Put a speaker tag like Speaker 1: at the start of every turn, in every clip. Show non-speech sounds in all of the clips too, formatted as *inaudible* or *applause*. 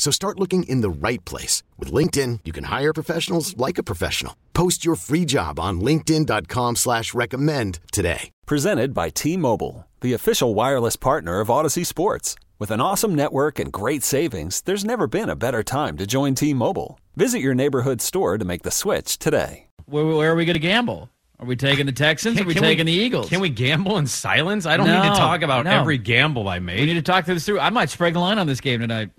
Speaker 1: So start looking in the right place. With LinkedIn, you can hire professionals like a professional. Post your free job on linkedin.com slash recommend today.
Speaker 2: Presented by T-Mobile, the official wireless partner of Audacy Sports. With an awesome network and great savings, there's never been a better time to join T-Mobile. Visit your neighborhood store to make the switch today.
Speaker 3: Where, where are we going to gamble? Are we taking the Texans? Can, are we taking we, the Eagles?
Speaker 4: Can we gamble in silence? I don't no, need to talk about no. every gamble I made.
Speaker 3: We need to talk this through. I might spread the line on this game tonight.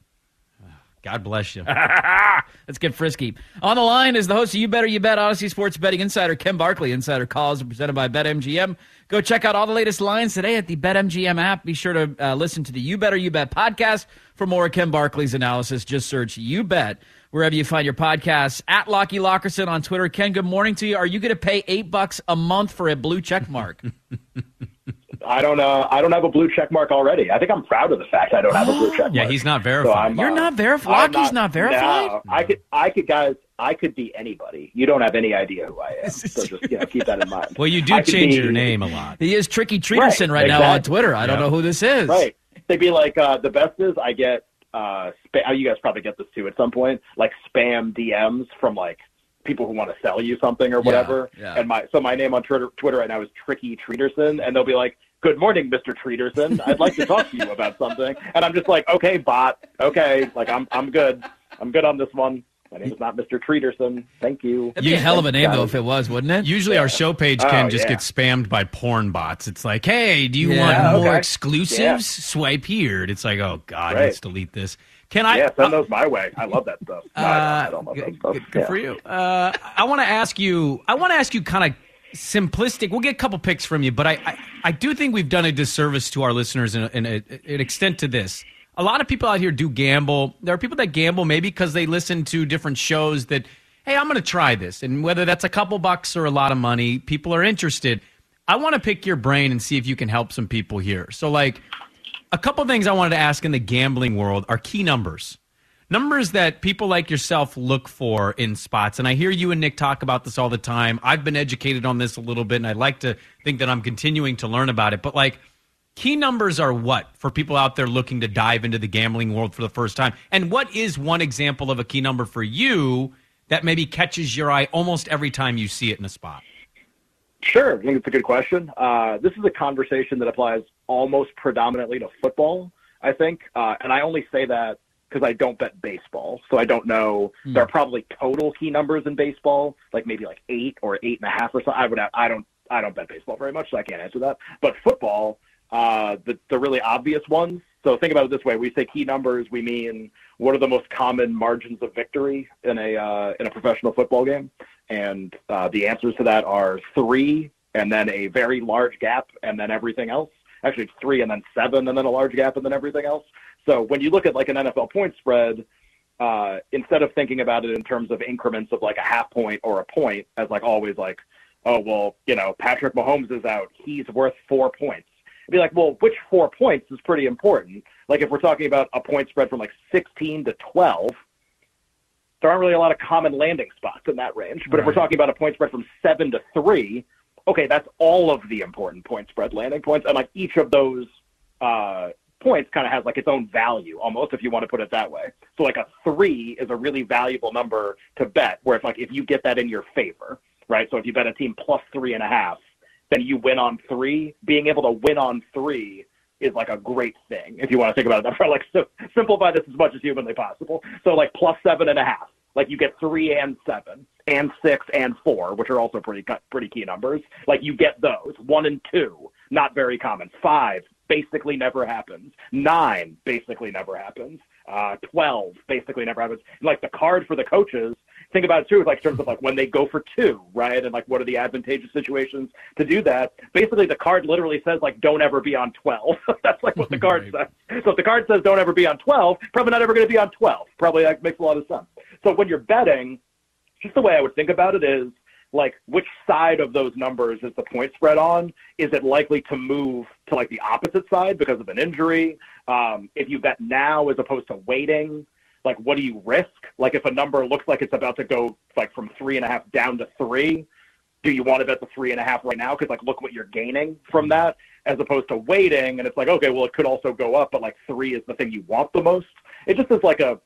Speaker 4: God bless you. *laughs*
Speaker 3: Let's get frisky. On the line is the host of You Better You Bet Audacy Sports Betting Insider, Ken Barkley. Insider calls presented by BetMGM. Go check out all the latest lines today at the BetMGM app. Be sure to uh, listen to the You Better You Bet podcast for more of Ken Barkley's analysis. Just search You Bet wherever you find your podcasts. At Lockie Lockerson on Twitter. Ken, good morning to you. Are you going to pay eight bucks a month for a blue check mark? *laughs*
Speaker 5: I don't uh, I don't have a blue check mark already. I think I'm proud of the fact I don't have a blue check *gasps* mark.
Speaker 4: Yeah, he's not verified.
Speaker 3: So You're uh, not verified. Lockie's not, not, verified.
Speaker 5: No, I could I could guys I could be anybody. You don't have any idea who I am. *laughs* So just you know, keep that in mind.
Speaker 4: Well, you do change be, your name a lot.
Speaker 3: He is Tricky Treaterson right, right exactly. now on Twitter. I don't know who this is.
Speaker 5: Right. They'd be like, uh, the best is I get uh, spam. You guys probably get this too at some point, like spam DMs from like people who want to sell you something or whatever. Yeah, yeah. And my so my name on Twitter, Twitter right now is Tricky Treaterson, and they'll be like, "Good morning, Mr. Treaterson. I'd like to talk to you about something." And I'm just like, "Okay, bot. Okay, like I'm I'm good. I'm good on this one." My name is not Mr. Treaterson. Thank you.
Speaker 3: It'd be a hell of a name, though, if it was, wouldn't it?
Speaker 4: Usually yeah. our show page can oh, just yeah. get spammed by porn bots. It's like, hey, do you yeah, want oh, more exclusives? Swipe here. It's like, oh, God, right. let's delete this. Can I?
Speaker 5: Yeah, send uh, those my way. I love that stuff. No, uh, I don't,
Speaker 4: good, stuff. good, good for you. Uh, I want to ask you. I want to ask you kind of simplistic. We'll get a couple picks from you, but I, I, I do think we've done a disservice to our listeners in, in an extent to this. A lot of people out here do gamble. There are people that gamble maybe because they listen to different shows that, hey, I'm going to try this, and whether that's a couple bucks or a lot of money, people are interested. I want to pick your brain and see if you can help some people here. So, like, a couple of things I wanted to ask in the gambling world are key numbers. Numbers that people like yourself look for in spots. And I hear you and Nick talk about this all the time. I've been educated on this a little bit, and I'd like to think that I'm continuing to learn about it. But, like, key numbers are what for people out there looking to dive into the gambling world for the first time? And what is one example of a key number for you that maybe catches your eye almost every time you see it in a spot?
Speaker 5: Sure, I think it's a good question. Uh, this is a conversation that applies almost predominantly to football, I think, uh, and I only say that because I don't bet baseball, so I don't know. Hmm. There are probably total key numbers in baseball, like maybe like eight or eight and a half or so. I would, have, I don't, I don't bet baseball very much, so I can't answer that. But football, uh, the the really obvious ones. So think about it this way: we say key numbers, we mean what are the most common margins of victory in a uh, in a professional football game? And uh, the answers to that are three, and then a very large gap, and then everything else. Actually, it's three, and then seven, and then a large gap, and then everything else. So when you look at like an NFL point spread, uh, instead of thinking about it in terms of increments of like a half point or a point, as like always like, oh well, you know, Patrick Mahomes is out, he's worth four points. It'd be like, well, which four points is pretty important? Like if we're talking about a point spread from like 16 to 12 there aren't really a lot of common landing spots in that range. But right. if we're talking about a point spread from seven to three, okay, that's all of the important point spread landing points, and like each of those uh, points kind of has like its own value almost, if you want to put it that way. So like a three is a really valuable number to bet, where if like if you get that in your favor, right? So if you bet a team plus three and a half, then you win on three. Being able to win on three is like a great thing if you want to think about it. I'm *laughs* like so, simplify this as much as humanly possible. So like plus seven and a half, like you get three and seven and six and four, which are also pretty pretty key numbers. Like you get those one and two, not very common. Five basically never happens. Nine basically never happens. Uh, Twelve basically never happens. like the card for the coaches think about it too, like in terms of like when they go for two, right? And like what are the advantageous situations to do that? Basically, the card literally says like don't ever be on twelve. *laughs* That's like what the card right. says. So if the card says don't ever be on twelve, probably not ever going to be on twelve. Probably that makes a lot of sense. So when you're betting, just the way I would think about it is like which side of those numbers is the point spread on? Is it likely to move to like the opposite side because of an injury? Um, if you bet now as opposed to waiting, like what do you risk? Like if a number looks like it's about to go like from three and a half down to three, do you want to bet the three and a half right now? Because like look what you're gaining from that, as opposed to waiting, and it's like okay, well it could also go up, but like three is the thing you want the most. It just is like a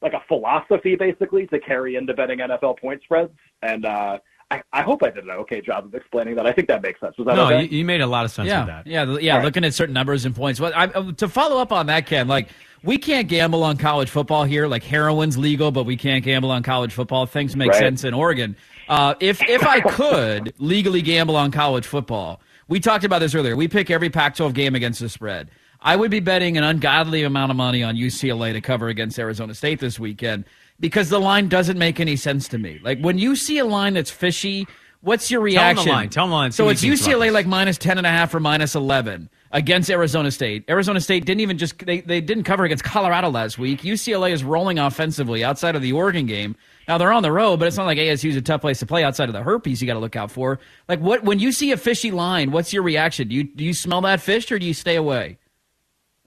Speaker 5: like a philosophy basically to carry into betting NFL point spreads, and uh, I, I hope I did an okay job of explaining that. I think that makes sense. Was that
Speaker 4: no,
Speaker 5: okay?
Speaker 4: you, you made a lot of sense
Speaker 3: yeah,
Speaker 4: with that.
Speaker 3: Yeah, yeah,
Speaker 5: All right.
Speaker 3: looking at certain numbers and points. Well, I, uh, to follow up on that, Ken, like we can't gamble on college football here. Like heroin's legal, but we can't gamble on college football. Things make
Speaker 5: Right.
Speaker 3: sense in Oregon. Uh, if if I could legally gamble on college football, we talked about this earlier. We pick every Pac-12 game against the spread. I would be betting an ungodly amount of money on UCLA to cover against Arizona State this weekend because the line doesn't make any sense to me. Like when you see a line that's fishy, what's your
Speaker 4: Tell 'em the
Speaker 3: reaction?
Speaker 4: line. Tell 'em the line.
Speaker 3: So it's
Speaker 4: he thinks about
Speaker 3: UCLA like minus 10 and a half or minus 11 against Arizona State. Arizona State didn't even just they, they didn't cover against Colorado last week. UCLA is rolling offensively outside of the Oregon game. Now they're on the road, but it's not like ASU is a tough place to play outside of the herpes you got to look out for. Like what when you see a fishy line, what's your reaction? Do you do you smell that fish or do you stay away?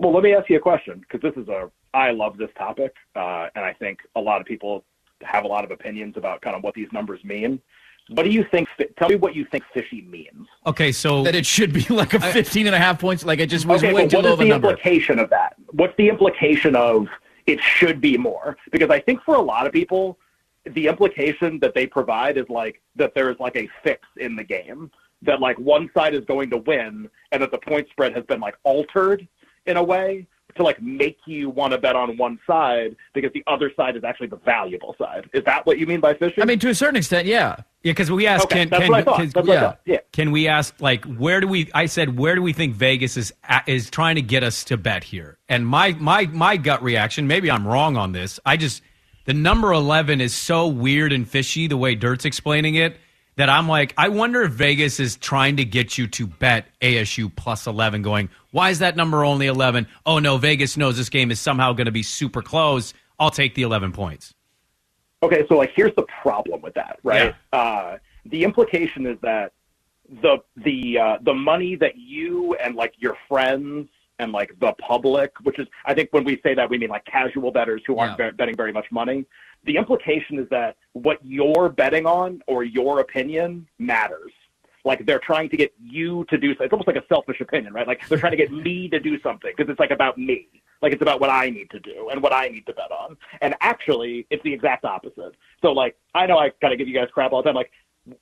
Speaker 5: Well, let me ask you a question because this is a I love this topic, uh, and I think a lot of people have a lot of opinions about kind of what these numbers mean. What do you think? Tell me what you think fishy means.
Speaker 4: Okay, so
Speaker 3: That it should be like a 15 and a half points like it just was
Speaker 5: Okay,
Speaker 3: way too
Speaker 5: what
Speaker 3: low
Speaker 5: is
Speaker 3: of a
Speaker 5: the implication of that? What's the implication of it should be more? Because I think for a lot of people, the implication that they provide is like that there is like a fix in the game that like one side is going to win and that the point spread has been like altered in a way to like make you want to bet on one side because the other side is actually the valuable side. Is that what you mean by fishing?
Speaker 3: I mean to a certain extent, yeah.
Speaker 4: yeah, because we asked
Speaker 5: okay,
Speaker 4: Ken.
Speaker 5: that's
Speaker 4: Ken,
Speaker 5: what I thought.
Speaker 4: Ken-
Speaker 5: That's what I
Speaker 3: yeah.
Speaker 5: Yeah.
Speaker 4: Can we ask like where do we? I said where do we think Vegas is is trying to get us to bet here? And my my my gut reaction, maybe I'm wrong on this. I just the number eleven is so weird and fishy the way Dirt's explaining it that I'm like I wonder if Vegas is trying to get you to bet ASU plus eleven. Going why is that number only eleven? Oh no, Vegas knows this game is somehow going to be super close. I'll take the eleven points.
Speaker 5: Okay, so like here's the problem with that, right? Uh, the implication is that the the uh, the money that you and like your friends and like the public, which is I think when we say that we mean like casual bettors who aren't
Speaker 3: Yeah.
Speaker 5: bet- betting very much money. The implication is that what you're betting on or your opinion matters. Like they're trying to get you to do. something. It's almost like a selfish opinion, right? Like they're trying to get me to do something because it's like about me. Like it's about what I need to do and what I need to bet on. And actually, it's the exact opposite. So like I know I kind of give you guys crap all the time. Like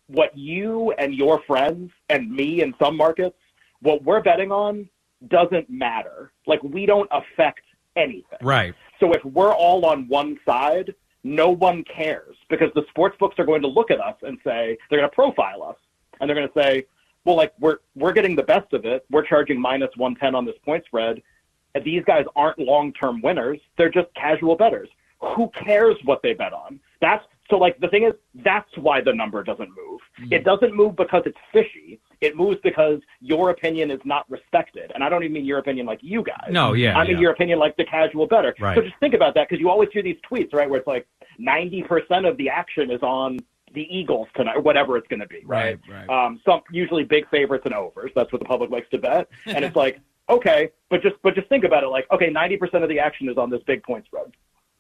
Speaker 5: what you and your friends and me in some markets, what we're betting on doesn't matter. Like we don't affect anything.
Speaker 4: Right.
Speaker 5: So if we're all on one side, no one cares because the sports books are going to look at us and say they're going to profile us and they're going to say, well, like we're we're getting the best of it. We're charging minus one ten on this point spread. And these guys aren't long term winners. They're just casual bettors. Who cares what they bet on? That's so like the thing is that's why the number doesn't move. Mm-hmm. It doesn't move because it's fishy. It moves because your opinion is not respected. And I don't even mean your opinion like you guys.
Speaker 4: No, yeah,
Speaker 5: I mean
Speaker 4: yeah.
Speaker 5: your opinion like the casual better.
Speaker 4: Right.
Speaker 5: So just think about that because you always hear these tweets, right, where it's like 90% of the action is on the Eagles tonight, or whatever it's going to be, right?
Speaker 3: Right, right.
Speaker 5: Um, some usually big favorites and overs. That's what the public likes to bet, *laughs* and it's like, okay, but just but just think about it, like, okay, 90% of the action is on this big point spread.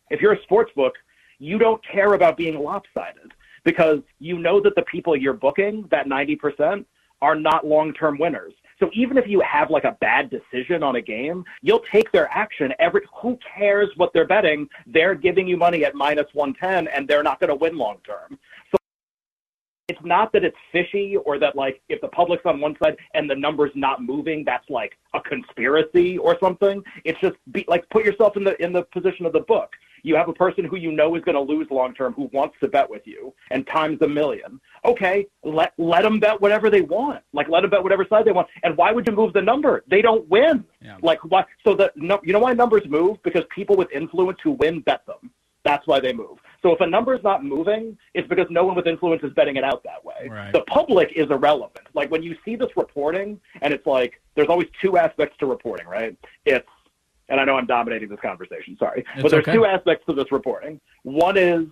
Speaker 5: If you're a sports book, you don't care about being lopsided because you know that the people you're booking, that 90%, are not long-term winners. So even if you have like a bad decision on a game, you'll take their action. Every who cares what they're betting? They're giving you money at minus 110, and they're not going to win long term. It's not that it's fishy or that like if the public's on one side and the number's not moving, that's like a conspiracy or something. It's just be, like put yourself in the in the position of the book. You have a person who you know is going to lose long term who wants to bet with you and times a million. Okay, let let them bet whatever they want. Like let them bet whatever side they want. And why would you move the number? They don't win.
Speaker 3: Yeah.
Speaker 5: Like why? So the no, you know why numbers move because people with influence who win bet them. That's why they move. So if a number is not moving, it's because no one with influence is betting it out that way.
Speaker 3: Right.
Speaker 5: The public is irrelevant. Like when you see this reporting, and it's like there's always two aspects to reporting, right? It's and I know I'm dominating this conversation, sorry,
Speaker 3: It's
Speaker 5: but there's
Speaker 3: okay.
Speaker 5: two aspects to this reporting. One is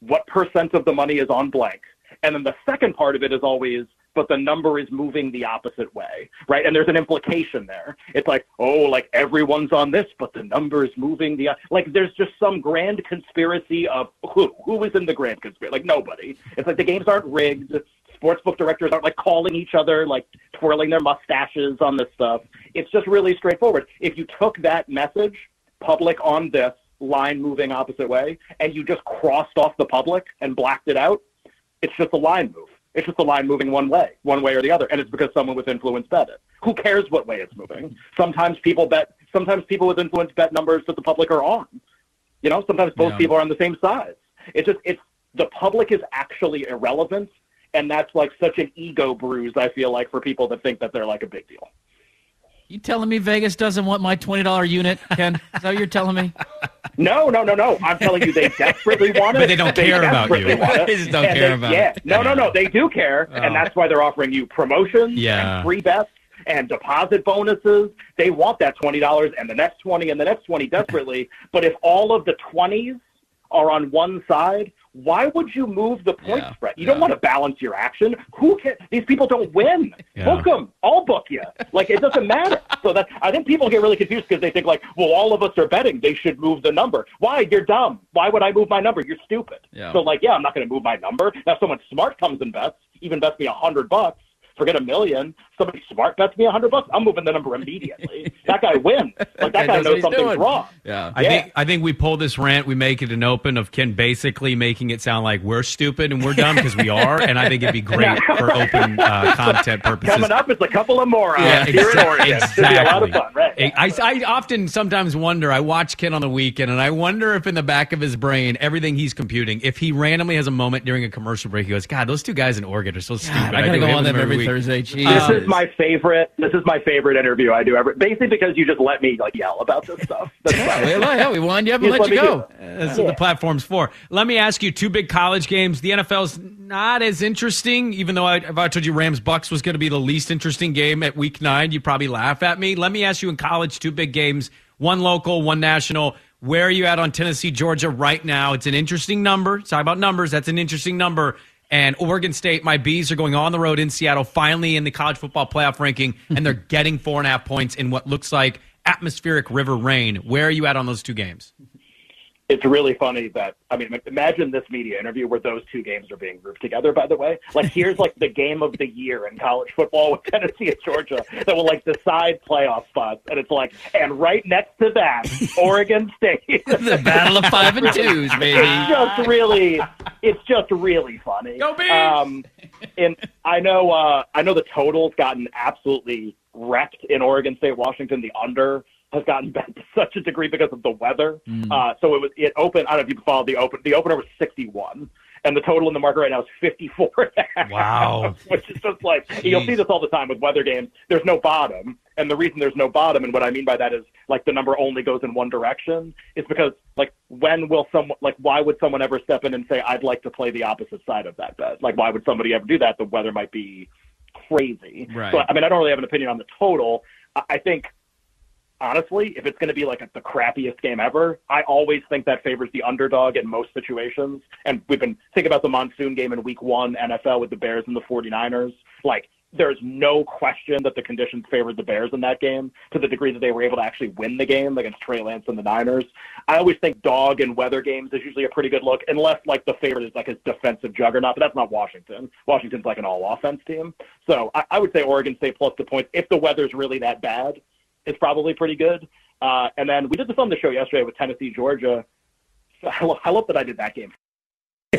Speaker 5: what percent of the money is on blank, And then the second part of it is always, but the number is moving the opposite way, right? And there's an implication there. It's like, oh, like everyone's on this, but the number is moving the like. There's just some grand conspiracy of who who is in the grand conspiracy? Like nobody. It's like the games aren't rigged. Sportsbook directors aren't like calling each other, like twirling their mustaches on this stuff. It's just really straightforward. If you took that message, public on this line moving opposite way, and you just crossed off the public and blacked it out, it's just a line move. It's just a line moving one way, one way or the other, and it's because someone with influence bet it. Who cares what way it's moving? Sometimes people bet. Sometimes people with influence bet numbers that the public are on. You know, sometimes both
Speaker 4: Yeah.
Speaker 5: people are on the same side. It's just it's the public is actually irrelevant, and that's like such an ego bruise. I feel like for people that think that they're like a big deal.
Speaker 3: You telling me Vegas doesn't want my twenty dollar unit, Ken? Is that what you're telling me?
Speaker 5: No, no, no, no. I'm telling you, they desperately want it.
Speaker 4: But they don't care about you. *laughs*
Speaker 3: They just don't
Speaker 5: And
Speaker 3: care
Speaker 5: they-
Speaker 3: about
Speaker 5: yeah.
Speaker 3: it.
Speaker 5: No, no, no. They do care,
Speaker 4: Oh.
Speaker 5: and that's why they're offering you promotions
Speaker 4: Yeah.
Speaker 5: and free bets and deposit bonuses. They want that twenty dollars and the next twenty and the next twenty desperately. *laughs* but if all of the twenties are on one side, why would you move the point
Speaker 3: Yeah,
Speaker 5: spread? You
Speaker 3: yeah.
Speaker 5: don't want to balance your action. Who can? These people don't win.
Speaker 4: Yeah.
Speaker 5: Book them. I'll book you. Like it doesn't matter. *laughs* So that I think people get really confused because they think like, well, all of us are betting. They should move the number. Why? You're dumb. Why would I move my number? You're stupid. So like, yeah, I'm not going to move my number. Now, if someone smart comes and bets, even bets me a hundred bucks. Forget a million. Somebody smart bets me a hundred bucks. I'm moving the number immediately. *laughs* that guy wins. Like that guy
Speaker 3: knows what
Speaker 5: knows something's
Speaker 3: doing.
Speaker 5: wrong.
Speaker 3: Yeah.
Speaker 4: I
Speaker 5: Yeah.
Speaker 4: think I think we pull this rant, we make it an open of Ken basically making it sound like we're stupid and we're dumb because we are, and I think it'd be great for open uh, content purposes.
Speaker 5: Coming up is a couple of morons
Speaker 4: Yeah,
Speaker 5: here in Oregon. Should a lot of
Speaker 4: exactly.
Speaker 5: fun, right?
Speaker 4: I, I often sometimes wonder. I watch Ken on the weekend, and I wonder if in the back of his brain, everything he's computing, if he randomly has a moment during a commercial break, he goes, "God, those two guys in Oregon are so stupid."
Speaker 3: God, I gotta
Speaker 4: do
Speaker 3: go on them every
Speaker 4: week."
Speaker 3: Thursday.
Speaker 5: This
Speaker 3: Jesus.
Speaker 5: is my favorite. This is my favorite interview I do ever. Basically, because you just let me like yell about this stuff. That's
Speaker 3: Yeah,
Speaker 5: fine.
Speaker 3: we, yeah, we wind you up and
Speaker 5: Just
Speaker 3: let you go.
Speaker 5: do it.
Speaker 4: That's what the platform's for. Let me ask you two big college games. The NFL's not as interesting, even though I, if I told you Rams Bucks was going to be the least interesting game at week nine, you'd probably laugh at me. Let me ask you in college, two big games, one local, one national. Where are you at on Tennessee, Georgia right now? It's an interesting number. Talk about numbers. That's an interesting number. And Oregon State, my bees are going on the road in Seattle, finally in the college football playoff ranking, and they're *laughs* getting four and a half points in what looks like atmospheric river rain. Where are you at on those two games?
Speaker 5: It's really funny that I mean, imagine this media interview where those two games are being grouped together. By the way, like here's like the game of the year in college football with *laughs* Tennessee and Georgia that will like decide playoff spots, and it's like, and right next to that, *laughs* Oregon State.
Speaker 3: the battle of five and twos, baby.
Speaker 5: it's just really it's just really funny.
Speaker 4: Go Bees!
Speaker 5: Um, and I know uh, I know the total's gotten absolutely wrecked in Oregon State, Washington. The under has gotten *laughs* bent to such a degree because of the weather. Uh, so it was it opened. I don't know if you followed the open. The opener was 61, and the total in the market right now is 54. and a half,
Speaker 4: Wow. *laughs*
Speaker 5: Which is just like you'll see this all the time with weather games. There's no bottom, and the reason there's no bottom, and what I mean by that is like the number only goes in one direction, is because like when will someone like why would someone ever step in and say I'd like to play the opposite side of that bet? Like why would somebody ever do that? The weather might be crazy.
Speaker 3: Right.
Speaker 5: So I mean I don't really have an opinion on the total. I, I think honestly, if it's going to be like the crappiest game ever, I always think that favors the underdog in most situations. And we've been thinking about the monsoon game in week one, NFL with the Bears and the 49ers. Like, there's no question that the conditions favored the Bears in that game to the degree that they were able to actually win the game against Trey Lance and the Niners. I always think dog and weather games is usually a pretty good look, unless like the favorite is like a defensive juggernaut, but that's not Washington. Washington's like an all offense team. So I, I would say Oregon State plus the points if the weather's really that bad is probably pretty good. Uh, and then we did this on the show yesterday with Tennessee, Georgia. So I, love, I love that I did that game.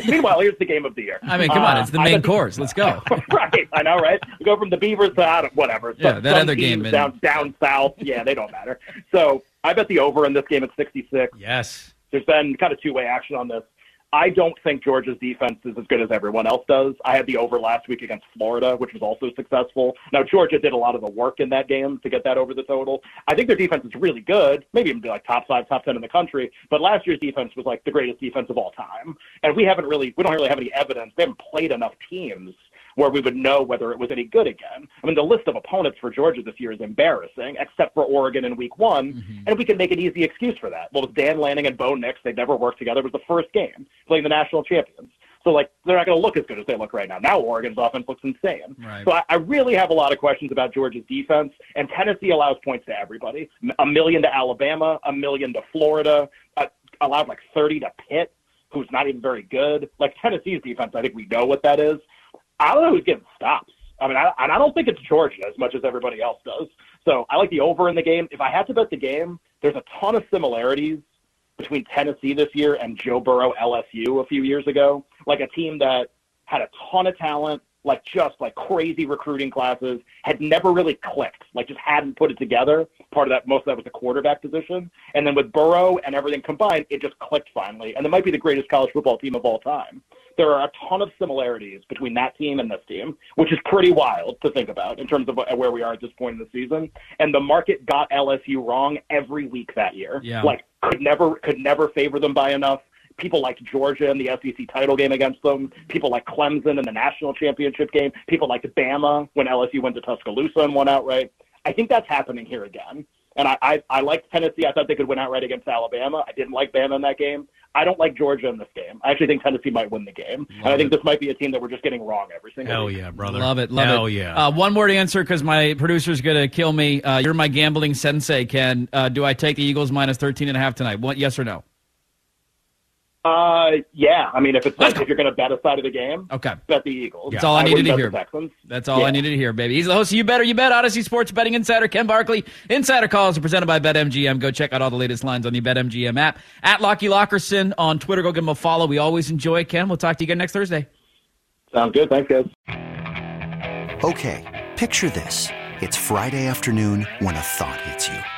Speaker 5: Meanwhile, here's the game of the year.
Speaker 3: I mean, come on,
Speaker 5: Uh,
Speaker 3: it's the main course. Let's go. *laughs*
Speaker 5: right, I know, right? We go from the Beavers to I don't- whatever.
Speaker 3: Yeah,
Speaker 5: Some-
Speaker 3: that
Speaker 5: some
Speaker 3: other game in-
Speaker 5: down down south. Yeah, they don't matter. So I bet the over in this game at 66.
Speaker 4: Yes.
Speaker 5: There's been kind of two way action on this. I don't think Georgia's defense is as good as everyone else does. I had the over last week against Florida, which was also successful. Now Georgia did a lot of the work in that game to get that over the total. I think their defense is really good, maybe even be like top five, top ten in the country. But last year's defense was like the greatest defense of all time, and we haven't really, we don't really have any evidence. They haven't played enough teams where we would know whether it was any good again. I mean, the list of opponents for Georgia this year is embarrassing, except for Oregon in week one, and we can make an easy excuse for that. Well, with Dan Lanning and Bo Nix, they never worked together. It was the first game playing the national champions. So like they're not going to look as good as they look right now. Now Oregon's offense looks insane.
Speaker 3: Right.
Speaker 5: So I, I really have a lot of questions about Georgia's defense. And Tennessee allows points to everybody. A million to Alabama, a million to Florida, uh, allowed like 30 to Pitt, who's not even very good. Like Tennessee's defense, I think we know what that is. I don't know who's getting stops. I mean, I, and I don't think it's Georgia as much as everybody else does. So I like the over in the game. If I had to bet the game, there's a ton of similarities between Tennessee this year and Joe Burrow LSU a few years ago. Like a team that had a ton of talent, like just like crazy recruiting classes, had never really clicked, like just hadn't put it together. Part of that, most of that was the quarterback position. And then with Burrow and everything combined, it just clicked finally. And it might be the greatest college football team of all time there are a ton of similarities between that team and this team, which is pretty wild to think about in terms of where we are at this point in the season. And the market got LSU wrong every week that year.
Speaker 3: Yeah.
Speaker 5: Like could never could never favor them by enough. People like Georgia in the SEC title game against them. People like Clemson in the national championship game. People like Bama when LSU went to Tuscaloosa and won outright. I think that's happening here again. And I, I, I liked Tennessee. I thought they could win outright against Alabama. I didn't like Bama in that game. I don't like Georgia in this game. I actually think Tennessee might win the game. Love and I think it. this might be a team that we're just getting wrong every single
Speaker 4: Hell
Speaker 5: week.
Speaker 4: yeah, brother.
Speaker 3: Love it. Love
Speaker 4: Hell
Speaker 3: it.
Speaker 4: yeah.
Speaker 3: Uh, one word answer because my producer's going to kill me. Uh, you're my gambling sensei, Ken. Uh, do I take the Eagles minus 13 and a half tonight? What, yes or no?
Speaker 5: Uh, yeah. I mean, if it's like, if you're going to bet a side of the game,
Speaker 3: okay,
Speaker 5: bet the Eagles.
Speaker 3: That's all I, I needed to hear.
Speaker 5: Texans.
Speaker 3: That's all yeah. I needed to hear, baby. He's the host of You Better You Bet, Audacy Sports Betting Insider, Ken Barkley. Insider calls are presented by BetMGM. Go check out all the latest lines on the BetMGM app. At Lockie Lockerson on Twitter. Go give him a follow. We always enjoy it, Ken. We'll talk to you again next Thursday.
Speaker 5: Sounds good. Thanks, guys.
Speaker 6: Okay, picture this. It's Friday afternoon when a thought hits you.